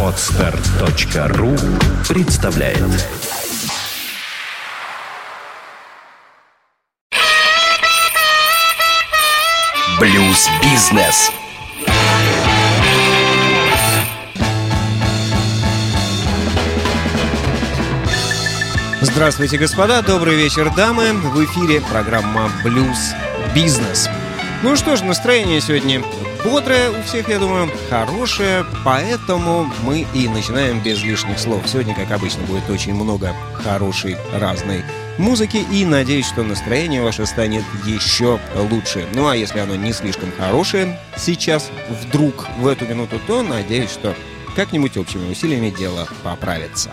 Отстар.ру представляет Блюз-бизнес Здравствуйте, господа, добрый вечер, дамы. В эфире программа «Блюз Бизнес». Ну что ж, настроение сегодня бодрое у всех, я думаю, хорошее, поэтому мы и начинаем без лишних слов. Сегодня, как обычно, будет очень много хорошей разной музыки, и надеюсь, что настроение ваше станет еще лучше. Ну а если оно не слишком хорошее сейчас, вдруг, в эту минуту, то надеюсь, что как-нибудь общими усилиями дело поправится.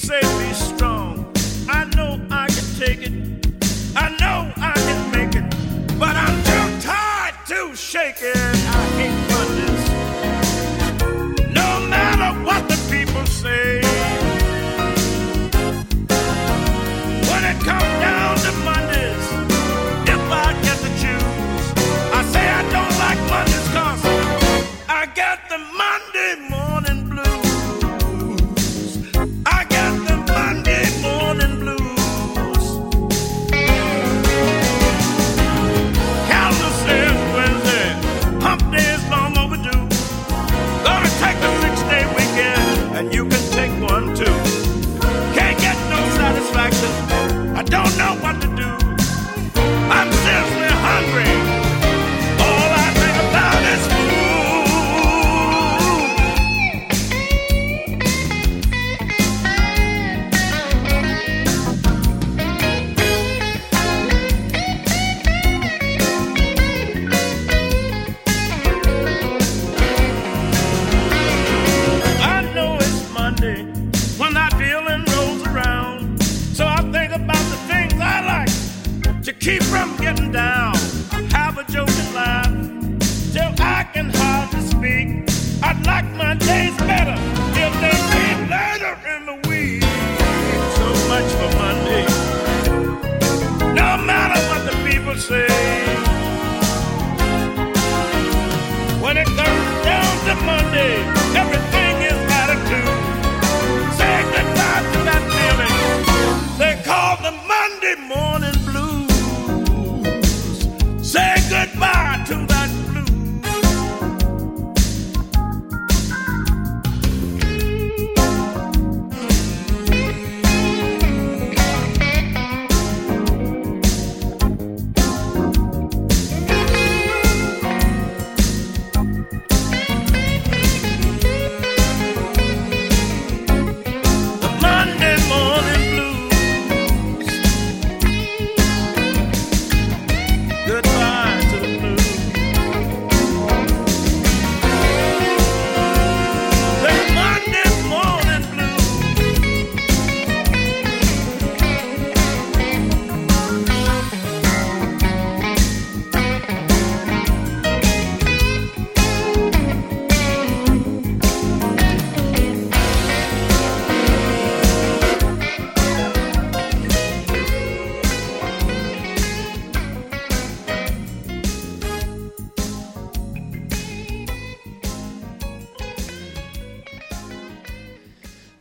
say be strong. I know I can take it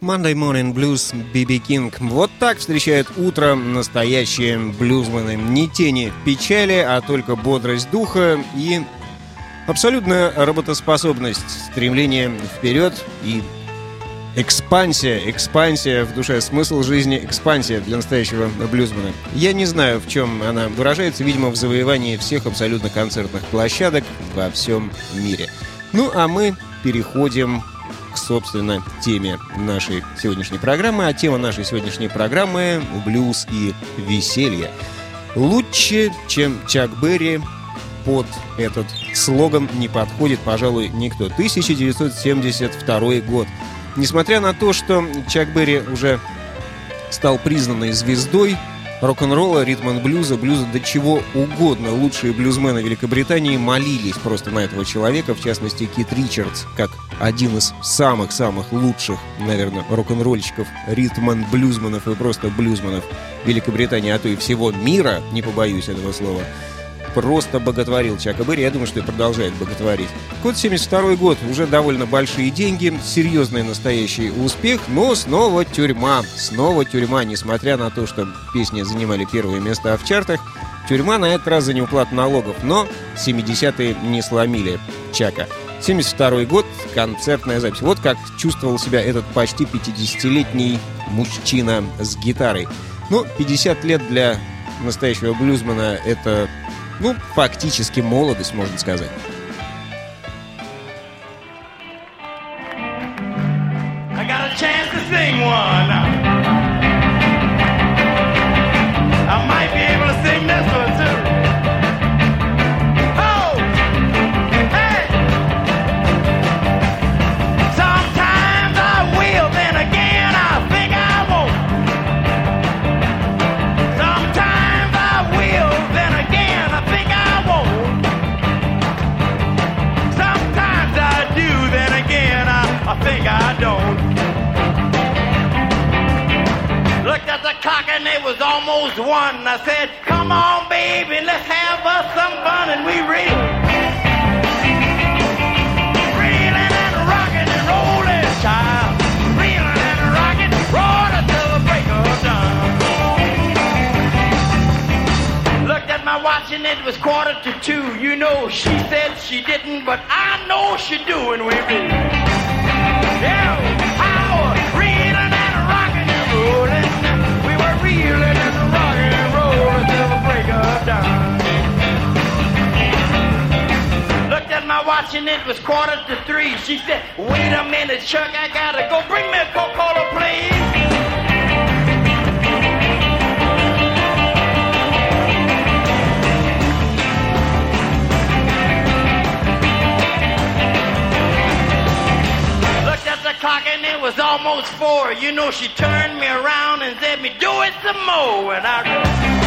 Monday Morning Blues BB King. Вот так встречает утро настоящие блюзманы. Ни тени печали, а только бодрость духа и абсолютная работоспособность, стремление вперед и Экспансия, экспансия в душе, смысл жизни, экспансия для настоящего блюзмана. Я не знаю, в чем она выражается, видимо, в завоевании всех абсолютно концертных площадок во всем мире. Ну, а мы переходим собственно, теме нашей сегодняшней программы. А тема нашей сегодняшней программы — блюз и веселье. Лучше, чем Чак Берри, под этот слоган не подходит, пожалуй, никто. 1972 год. Несмотря на то, что Чак Берри уже стал признанной звездой рок-н-ролла, ритм блюза, до чего угодно. Лучшие блюзмены Великобритании молились просто на этого человека, в частности Кит Ричардс, как один из самых-самых лучших, наверное, рок-н-ролльщиков, ритм-блюзманов и просто блюзманов Великобритании, а то и всего мира, не побоюсь этого слова – просто боготворил Чака Берри. Я думаю, что и продолжает боготворить. Год 72 год. Уже довольно большие деньги, серьезный настоящий успех, но снова тюрьма. Снова тюрьма, несмотря на то, что песни занимали первые места в чартах. Тюрьма на этот раз за неуплату налогов, но 70-е не сломили Чака. 72 год, концертная запись. Вот как чувствовал себя этот почти 50-летний мужчина с гитарой. Ну, 50 лет для настоящего блюзмана — это ну, фактически молодость, можно сказать. I got a chance to sing one. And it was almost one. I said, come on, baby, let's have us some fun. And we reeled. Reeling and rocking and rolling, child. Reeling and rocking, rolling till the break of dawn. Looked at my watch and it was quarter to two. You know, she said she didn't, but I know she do. And we reeled. Yeah, break. Looked at my watch and it was quarter to three. She said, wait a minute, Chuck, I gotta go. Bring me a Coca-Cola, please. Looked at the clock and it was almost four. You know, she turned me around and said me, do it some more. And I,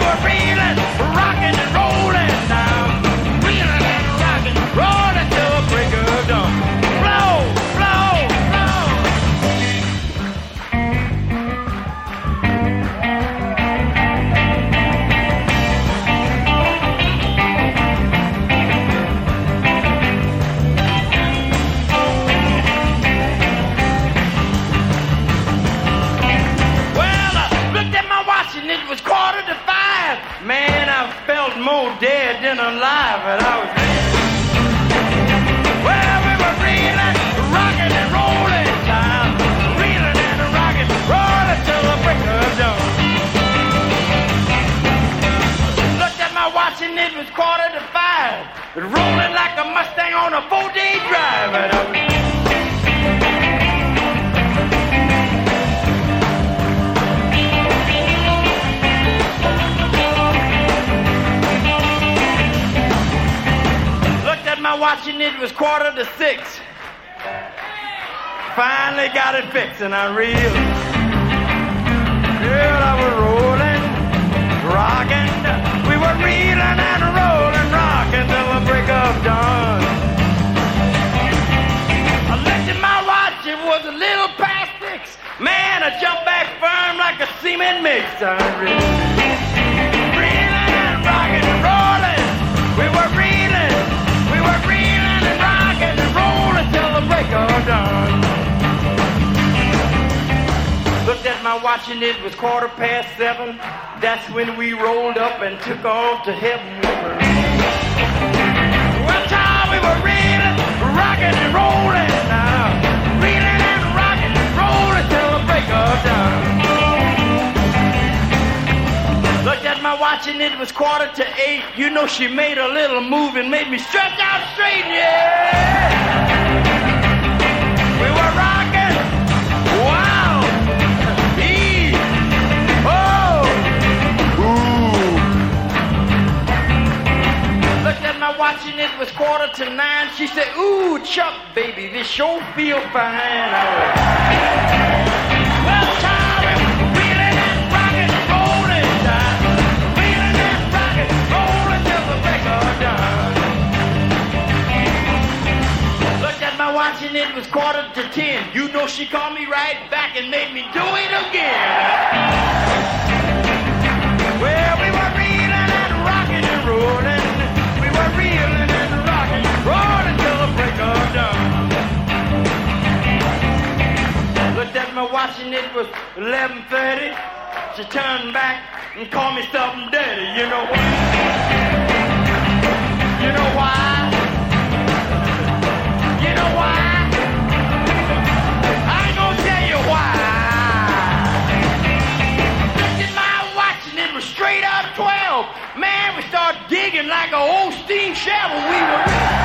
were reeling, felt more dead than alive, and I was. Well, we were reeling, rocking and rolling, child. Reeling and rocking, rolling till the break of dawn. Looked at my watch and it was quarter to five. Rolling like a Mustang on a four-day drive, and I was. My watching it was quarter to six. Finally got it fixed and I reeled. Girl, I was rolling, rocking. We were reeling and rolling, rocking till the break of dawn. I looked at my watch, it was a little past six. Man, I jumped back firm like a cement mix. I reeled. done. Looked at my watch and it was quarter past seven. That's when we rolled up and took off to heaven with her. Well, time we were reeling, rocking and rolling now. Reeling and rocking and rolling till the break of dawn. Looked at my watch and it was quarter to eight. You know she made a little move and made me stretch out straight, yeah. Looked at my watch and it was quarter to nine. She said, Ooh, Chuck, baby, this show feel fine. Well, till the break of dawn. Looked at my watch and it was quarter to ten. You know she called me right back and made me do it again. Looked at my watch it was 11:30. She turned back and called me something dirty. You know why? You know why? You know why? I ain't gonna tell you why. Looked at my it was straight up 12. Man, we started digging like an old steam shovel. We were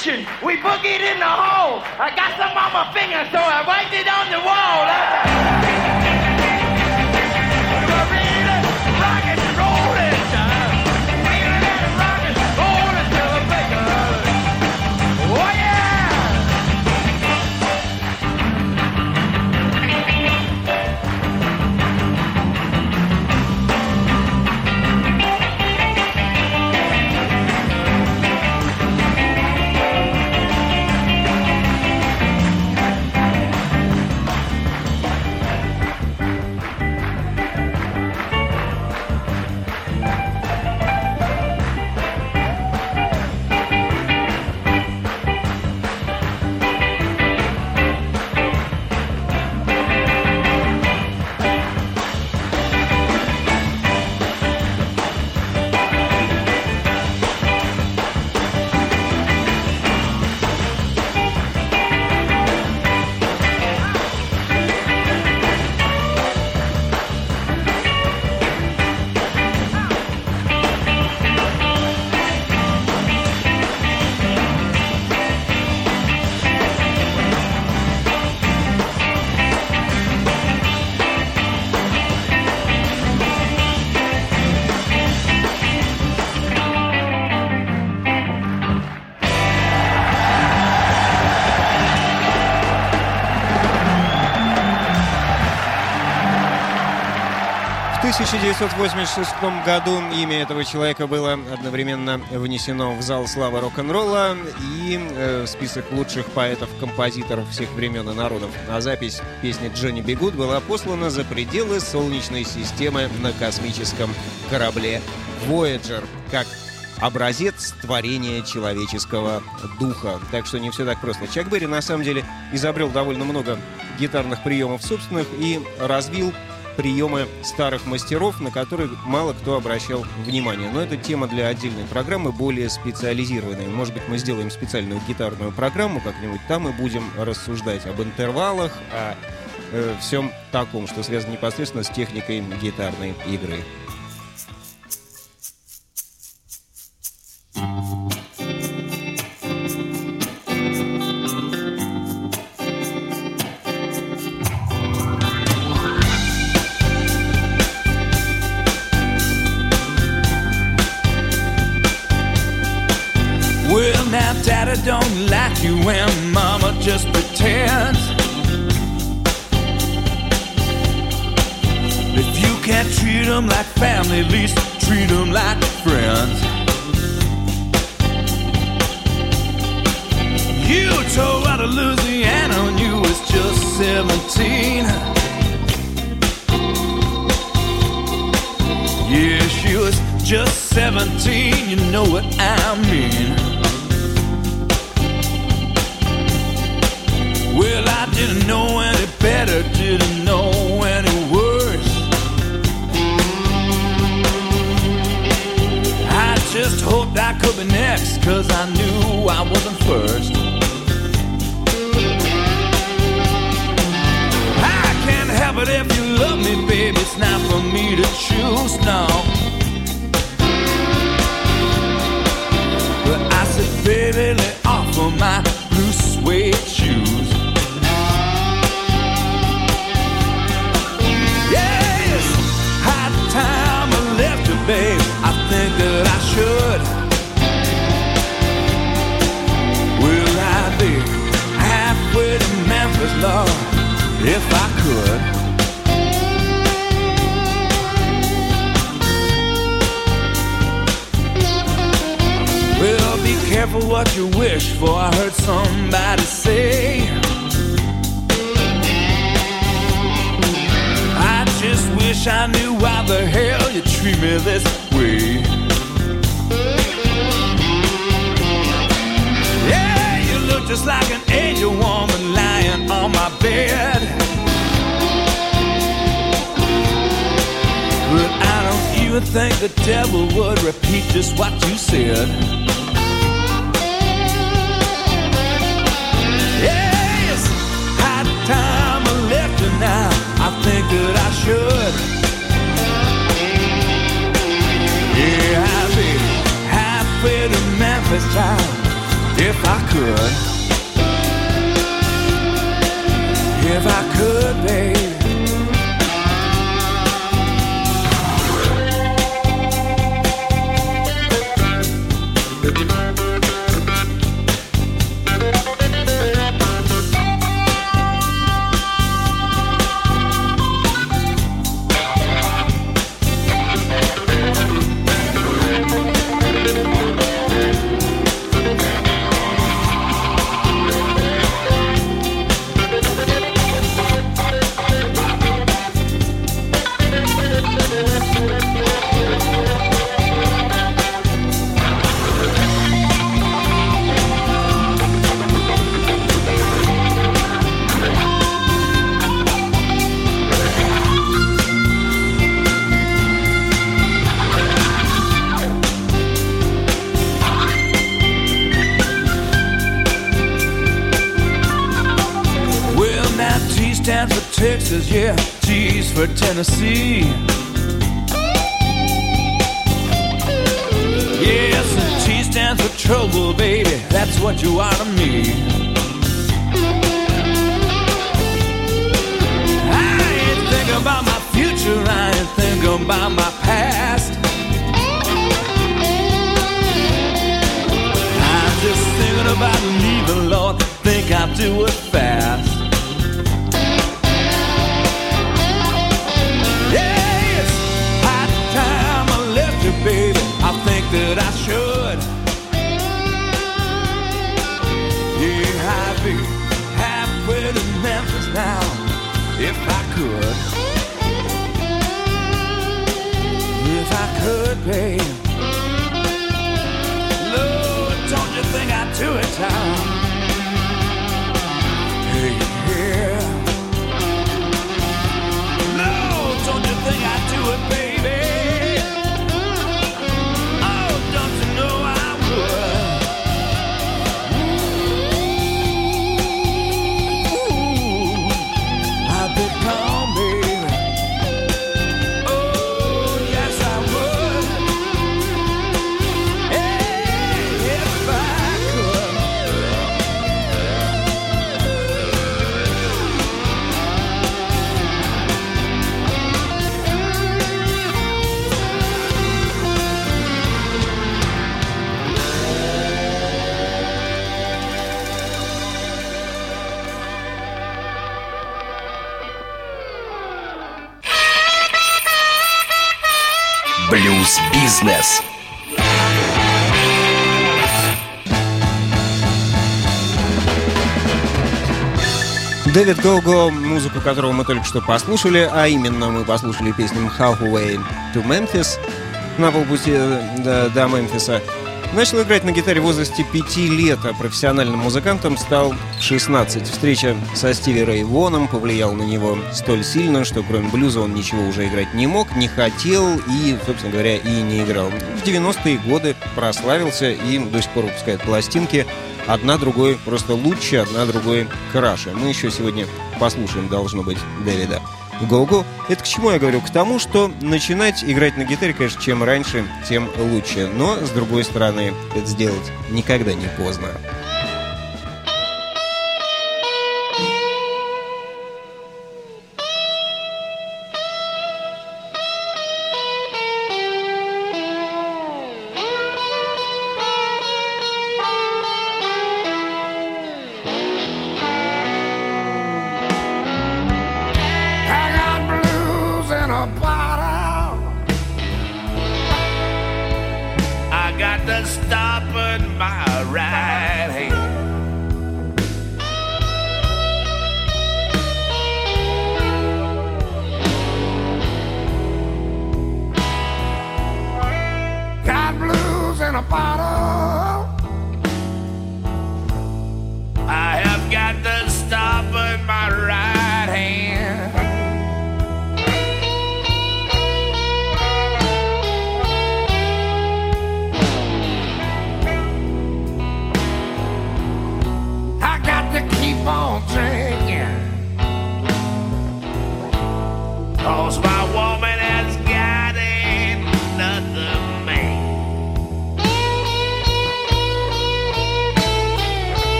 kitchen, we boogied in the hall. I got some on my finger, so I wiped it on the wall. 1986 году имя этого человека было одновременно внесено в зал славы рок-н-ролла и э, в список лучших поэтов-композиторов всех времен и народов. А запись песни Джонни Бигуд была послана за пределы Солнечной системы на космическом корабле Voyager, как образец творения человеческого духа. Так что не все так просто. Чак Берри на самом деле изобрел довольно много гитарных приемов собственных и развил приемы старых мастеров, на которые мало кто обращал внимание. Но это тема для отдельной программы, более специализированной. Может быть, мы сделаем специальную гитарную программу как-нибудь там и будем рассуждать об интервалах, о э, всем таком, что связано непосредственно с техникой гитарной игры. Daddy don't like you and mama just pretends. If you can't treat them like family, at least treat them like friends. You tore out of Louisiana when you was just 17. Yeah, she was just 17, you know what I mean. Well, I didn't know any better, didn't know any worse. I just hoped I could be next, cause I knew I wasn't first. I can't help it if you love me, baby. It's not for me to choose now. But I said, baby, lay off of my Lord, if I could? Well, be careful what you wish for. I heard somebody say. I just wish I knew why the hell you treat me this way. Just like an angel woman lying on my bed. But I don't even think the devil would repeat just what you said. Yes, hot time I left now. I think that I should. Yeah, I'd be halfway to Memphis town if I could. If I could, babe. Tennessee. Yes, and T stands for trouble, baby. That's what you are to me. I ain't thinking about my future, I ain't thinking about my past. I'm just thinking about leaving, Lord. Think I'll do it Дэвид Гого, музыку которого мы только что послушали, а именно мы послушали песню Halfway to Memphis, на полпути до, до Мемфиса. Начал играть на гитаре в возрасте 5 лет, а профессиональным музыкантом стал 16. Встреча со Стиви Рэй Воном повлияла на него столь сильно, что кроме блюза он ничего уже играть не мог, не хотел и, собственно говоря, и не играл. В 90-е годы прославился и до сих пор выпускает пластинки. Одна другой просто лучше, одна другой краше. Мы еще сегодня послушаем, должно быть, Дэвида. Го-го. Это к чему я говорю? К тому, что начинать играть на гитаре, конечно, чем раньше, тем лучше. Но, с другой стороны, это сделать никогда не поздно.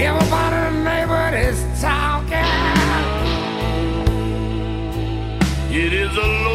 Everybody in the neighborhood is talking. It is a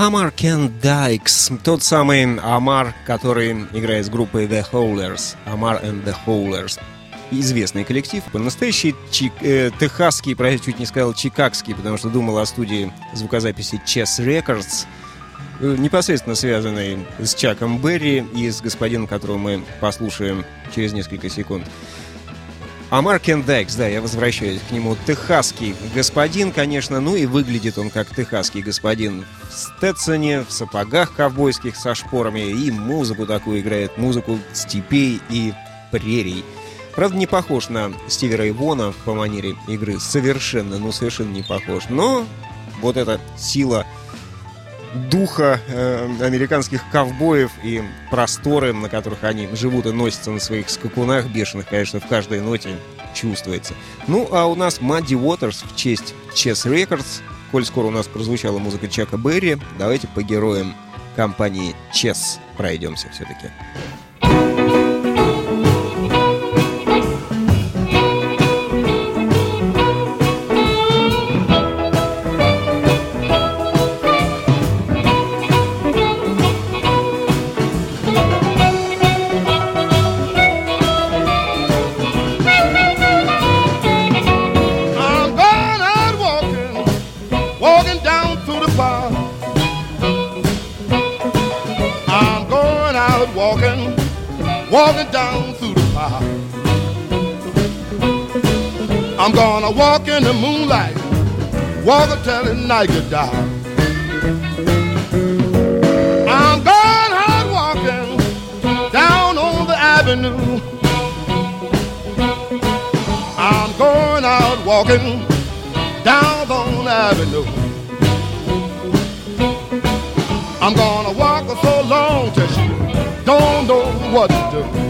Амар Кен Дайкс, тот самый Амар, который играет с группой The Howlers, Амар and The Howlers. Известный коллектив, настоящий чи- э, техасский, про чуть не сказал чикагский, потому что думал о студии звукозаписи Chess Records, э, непосредственно связанный с Чаком Берри и с господином, которого мы послушаем через несколько секунд. Амар Кендекс, да, я возвращаюсь к нему. Техасский господин, конечно, ну и выглядит он как техасский господин в Стетсоне, в сапогах ковбойских со шпорами и музыку такую играет, музыку степей и прерий. Правда, не похож на Стиви Рэй Вона по манере игры, совершенно, ну совершенно не похож. Но вот эта сила духа э, американских ковбоев и просторы, на которых они живут и носятся на своих скакунах бешеных, конечно, в каждой ноте чувствуется. Ну, а у нас Мадди Уотерс в честь Chess Records. Коль скоро у нас прозвучала музыка Чака Берри, давайте по героям компании Chess пройдемся все-таки. Walking down through the park. I'm gonna walk in the moonlight, walk until the night get dark. I'm going out walking down on the avenue. I'm going out walking down on the avenue. I'm gonna what to do.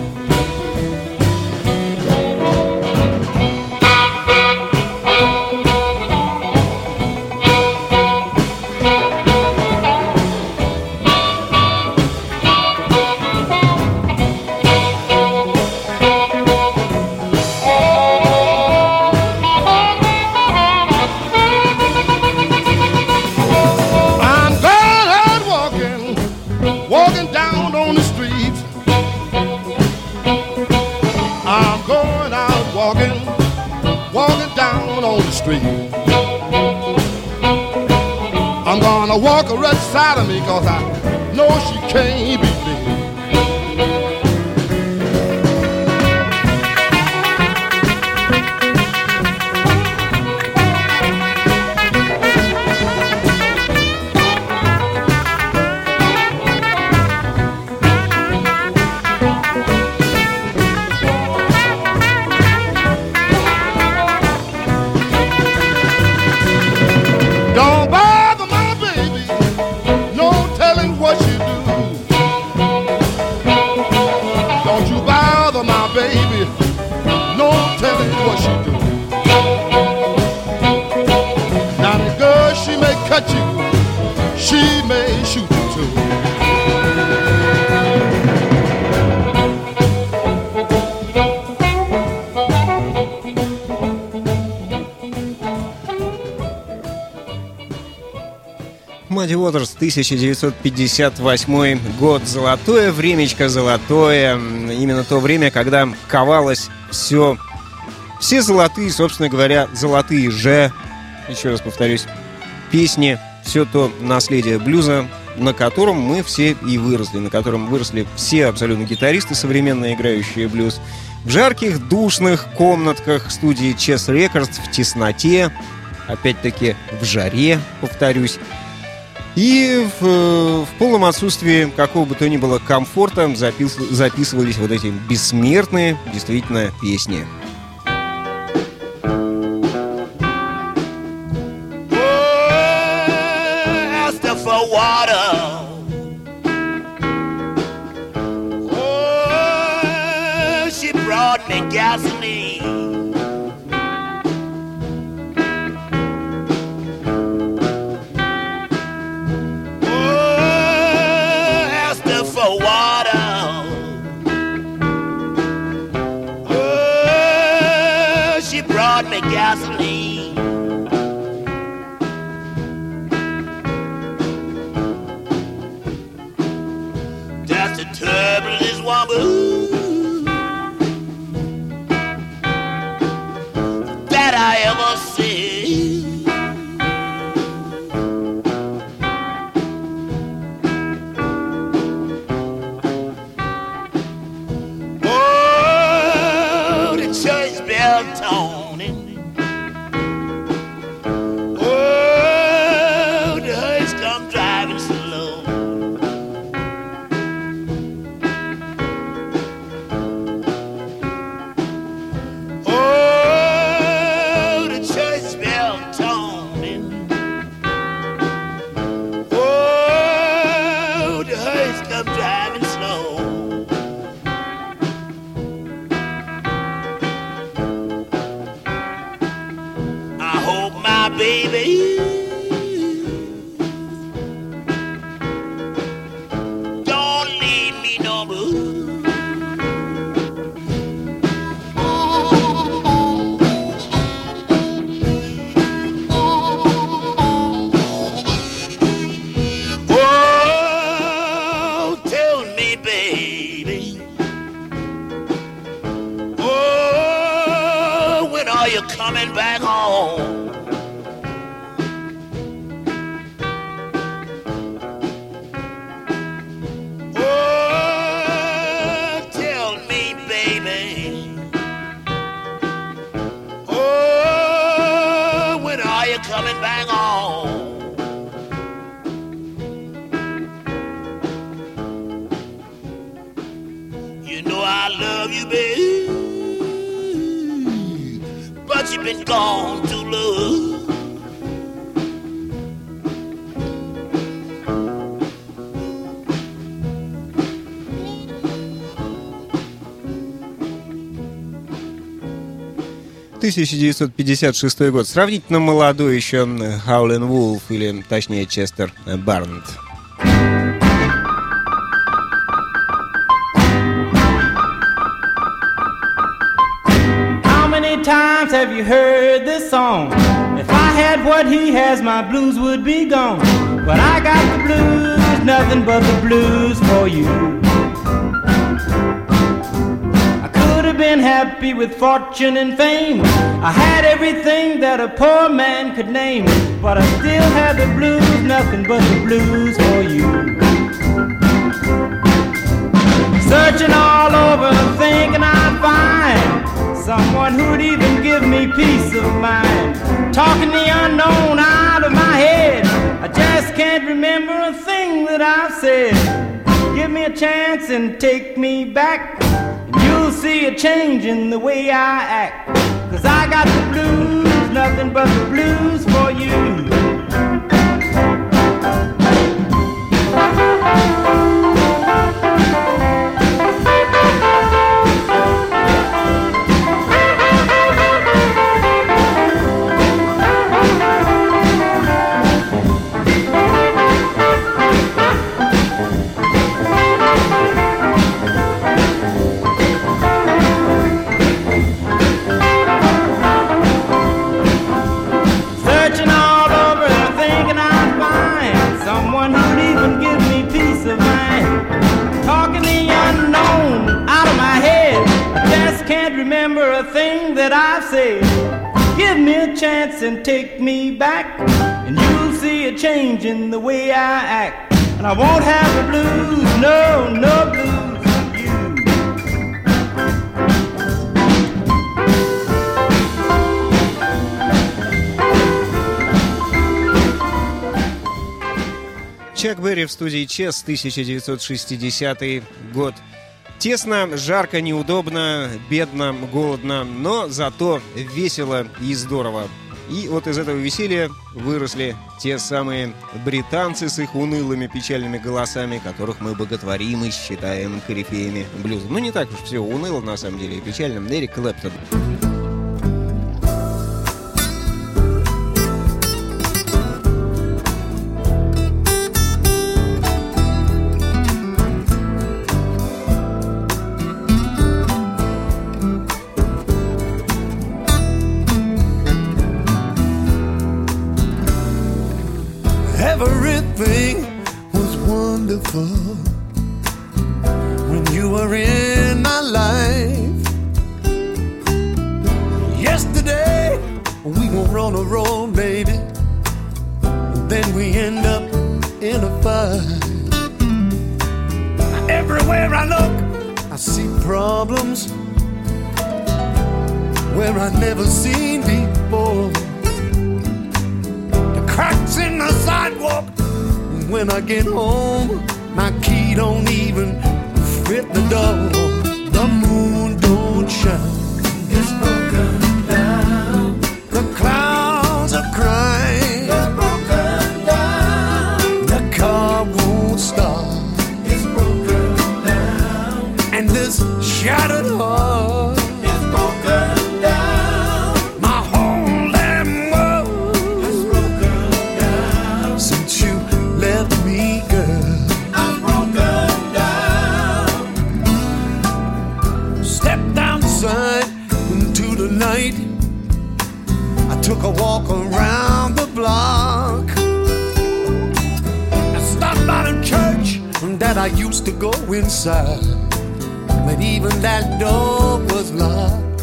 1958 год. Золотое времечко, золотое. Именно то время, когда ковалось все... Все золотые, собственно говоря, золотые же, еще раз повторюсь, песни, все то наследие блюза, на котором мы все и выросли, на котором выросли все абсолютно гитаристы, современные играющие блюз. В жарких, душных комнатках студии Chess Records, в тесноте, опять-таки в жаре, повторюсь. И в, э, в полном отсутствии какого бы то ни было комфорта запис- записывались вот эти бессмертные, действительно, песни. The turbulence woman been gone too long. — 1956 год. Сравнительно молодой еще Хаулен Вулф, или точнее Честер Барнетт. You heard this song? If I had what he has, my blues would be gone. But I got the blues, nothing but the blues for you. I could have been happy with fortune and fame. I had everything that a poor man could name. But I still had the blues, nothing but the blues for you. Searching all over, thinking I'd find someone who'd even give me peace of mind. Talking the unknown out of my head. I just can't remember a thing that I've said. Give me a chance and take me back. And you'll see a change in the way I act. Cause I got the blues, nothing but the blues for you. that I've said. Give me a chance and take me back, and you'll see a change in the way I act. And I won't have the blues, no, no blues for you. Чак Берри в студии Чес, 1960 год. Тесно, жарко, неудобно, бедно, голодно, но зато весело и здорово. И вот из этого веселья выросли те самые британцы с их унылыми печальными голосами, которых мы боготворим и считаем корифеями блюза. Ну, не так уж все уныло, на самом деле, и печально. Эрик Клэптон. Everything my key don't even fit the door. The moon don't shine. To go inside. But even that door was locked.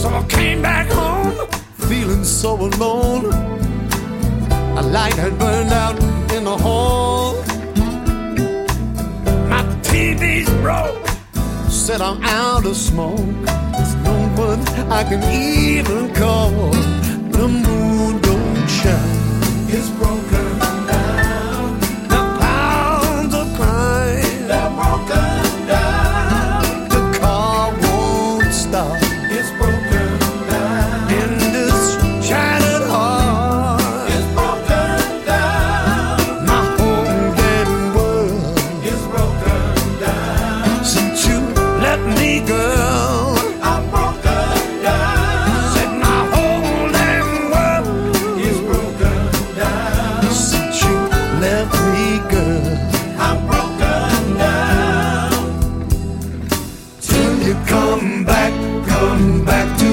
So I came back home feeling so alone. A light had burned out in the hall. My TV's broke. Said I'm out of smoke. There's no one I can even call. The moon don't shine. It's broken you come back, come back to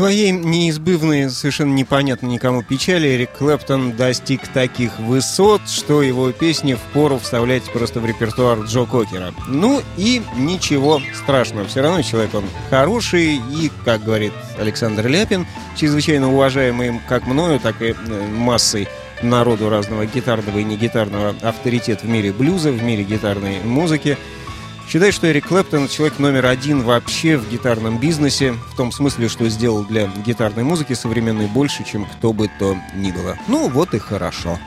Своей неизбывной, совершенно непонятно никому печали, Эрик Клэптон достиг таких высот, что его песни впору вставлять просто в репертуар Джо Кокера. Ну и ничего страшного, все равно человек он хороший и, как говорит Александр Ляпин, чрезвычайно уважаемый как мною, так и э, массой народу разного гитарного и негитарного авторитет в мире блюза, в мире гитарной музыки – Считает, что Эрик Клэптон человек номер один вообще в гитарном бизнесе, в том смысле, что сделал для гитарной музыки современной больше, чем кто бы то ни было. Ну вот и хорошо.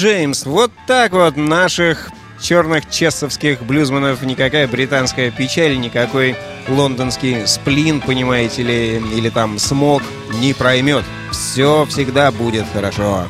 Джеймс. Вот так вот наших черных чессовских блюзманов никакая британская печаль, никакой лондонский сплин, понимаете ли, или там смог не проймет. Все всегда будет хорошо.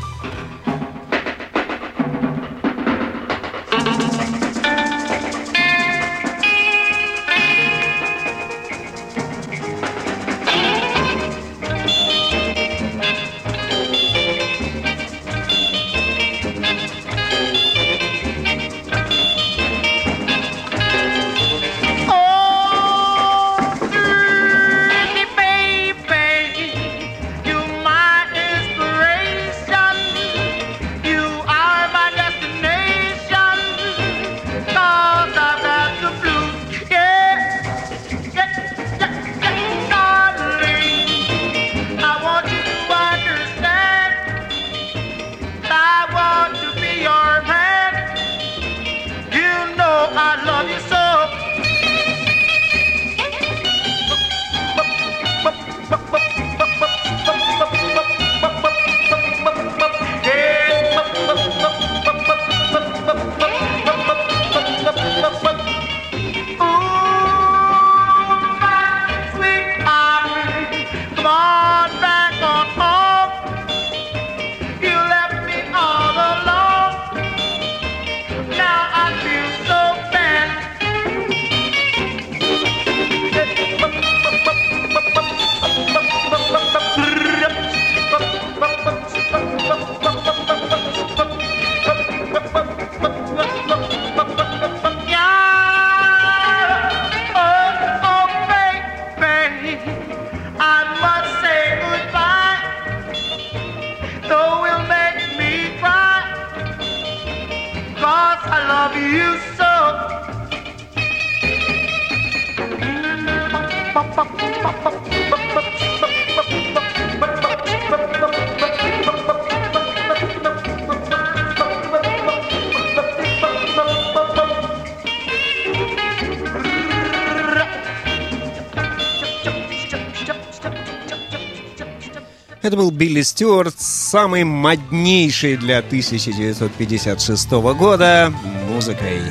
Это был Билли Стюарт, самый моднейший для 1956 года музыкой.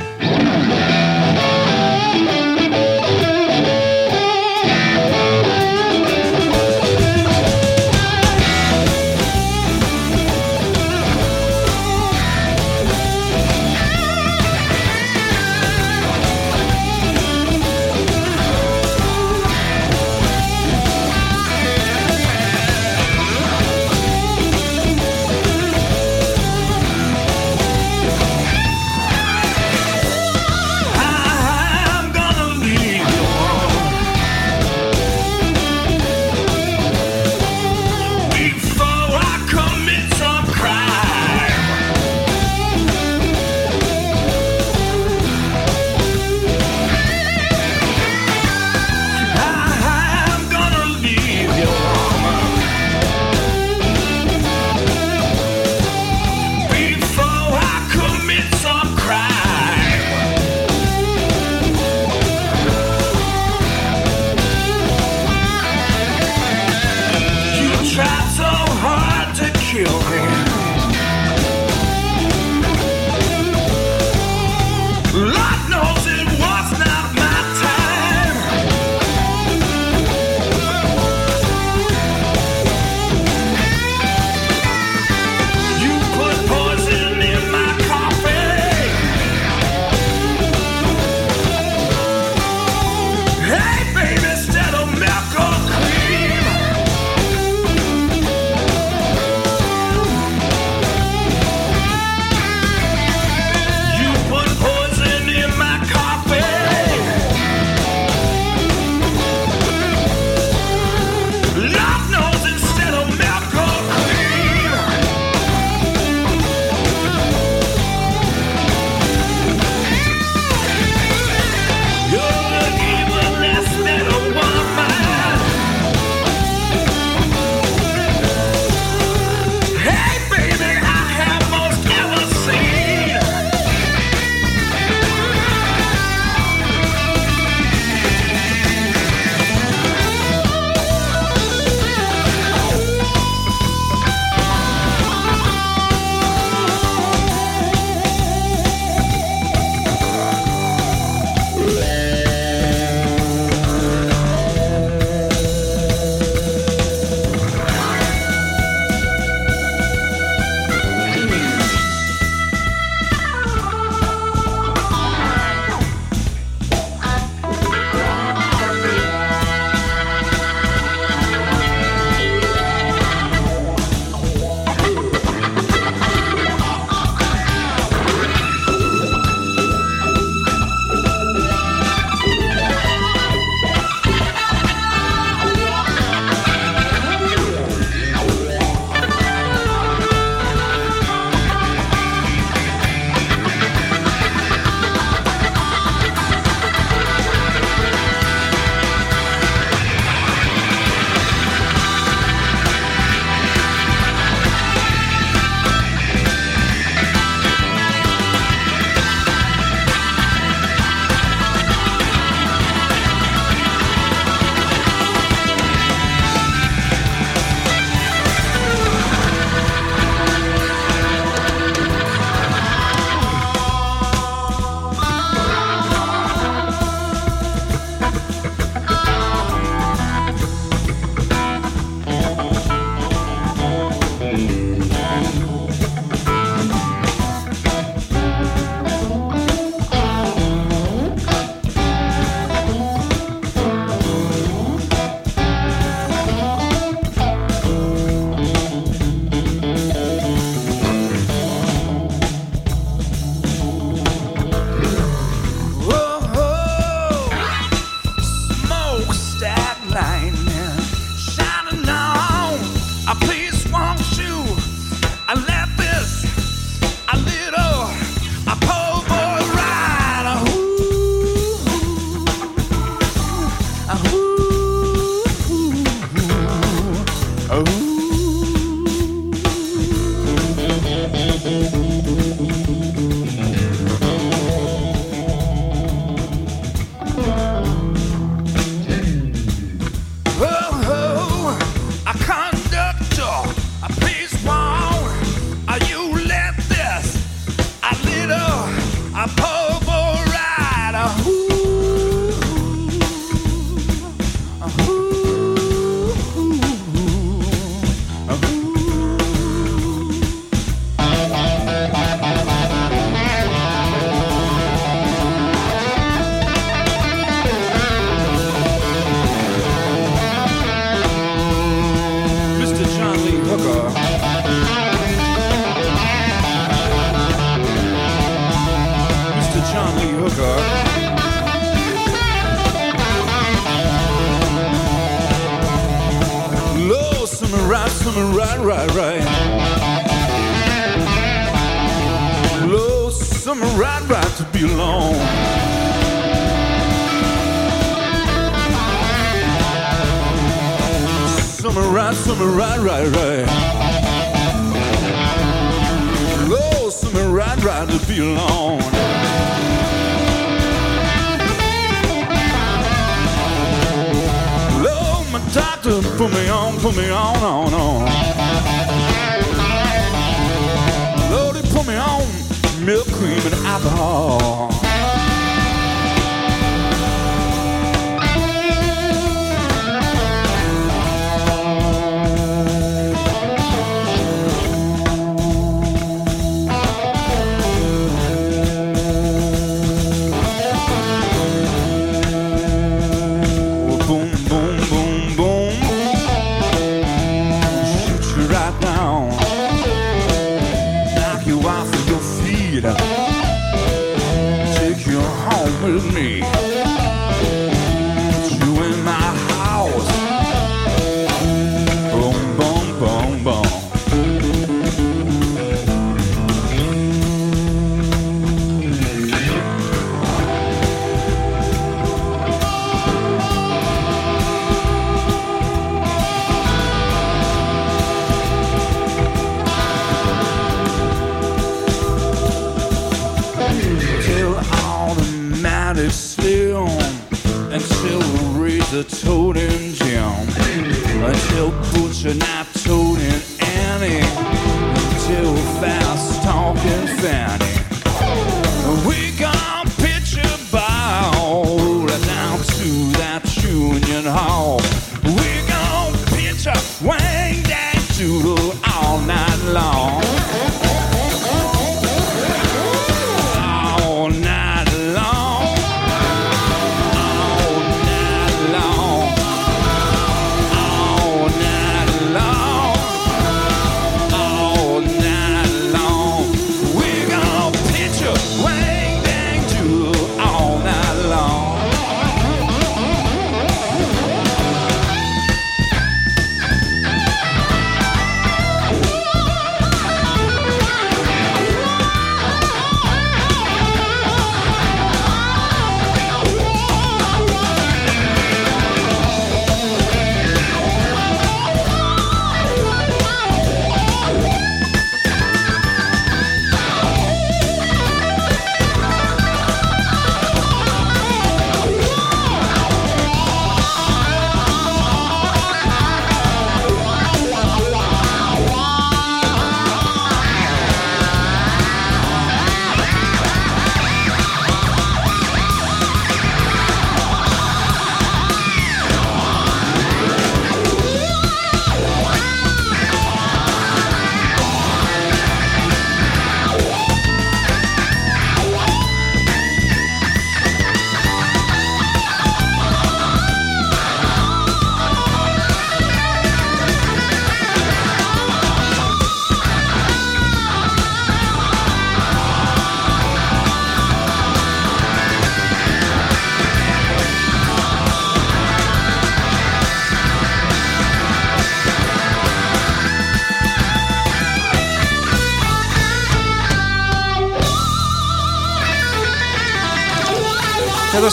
Oh.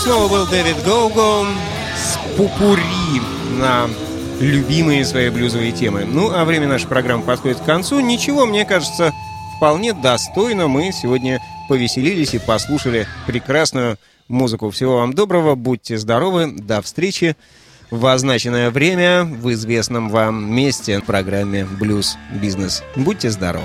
снова был Дэвид Гоуго с пупури на любимые свои блюзовые темы. Ну, а время нашей программы подходит к концу. Ничего, мне кажется, вполне достойно. Мы сегодня повеселились и послушали прекрасную музыку. Всего вам доброго, будьте здоровы, до встречи в означенное время в известном вам месте в программе «Блюз Бизнес». Будьте здоровы!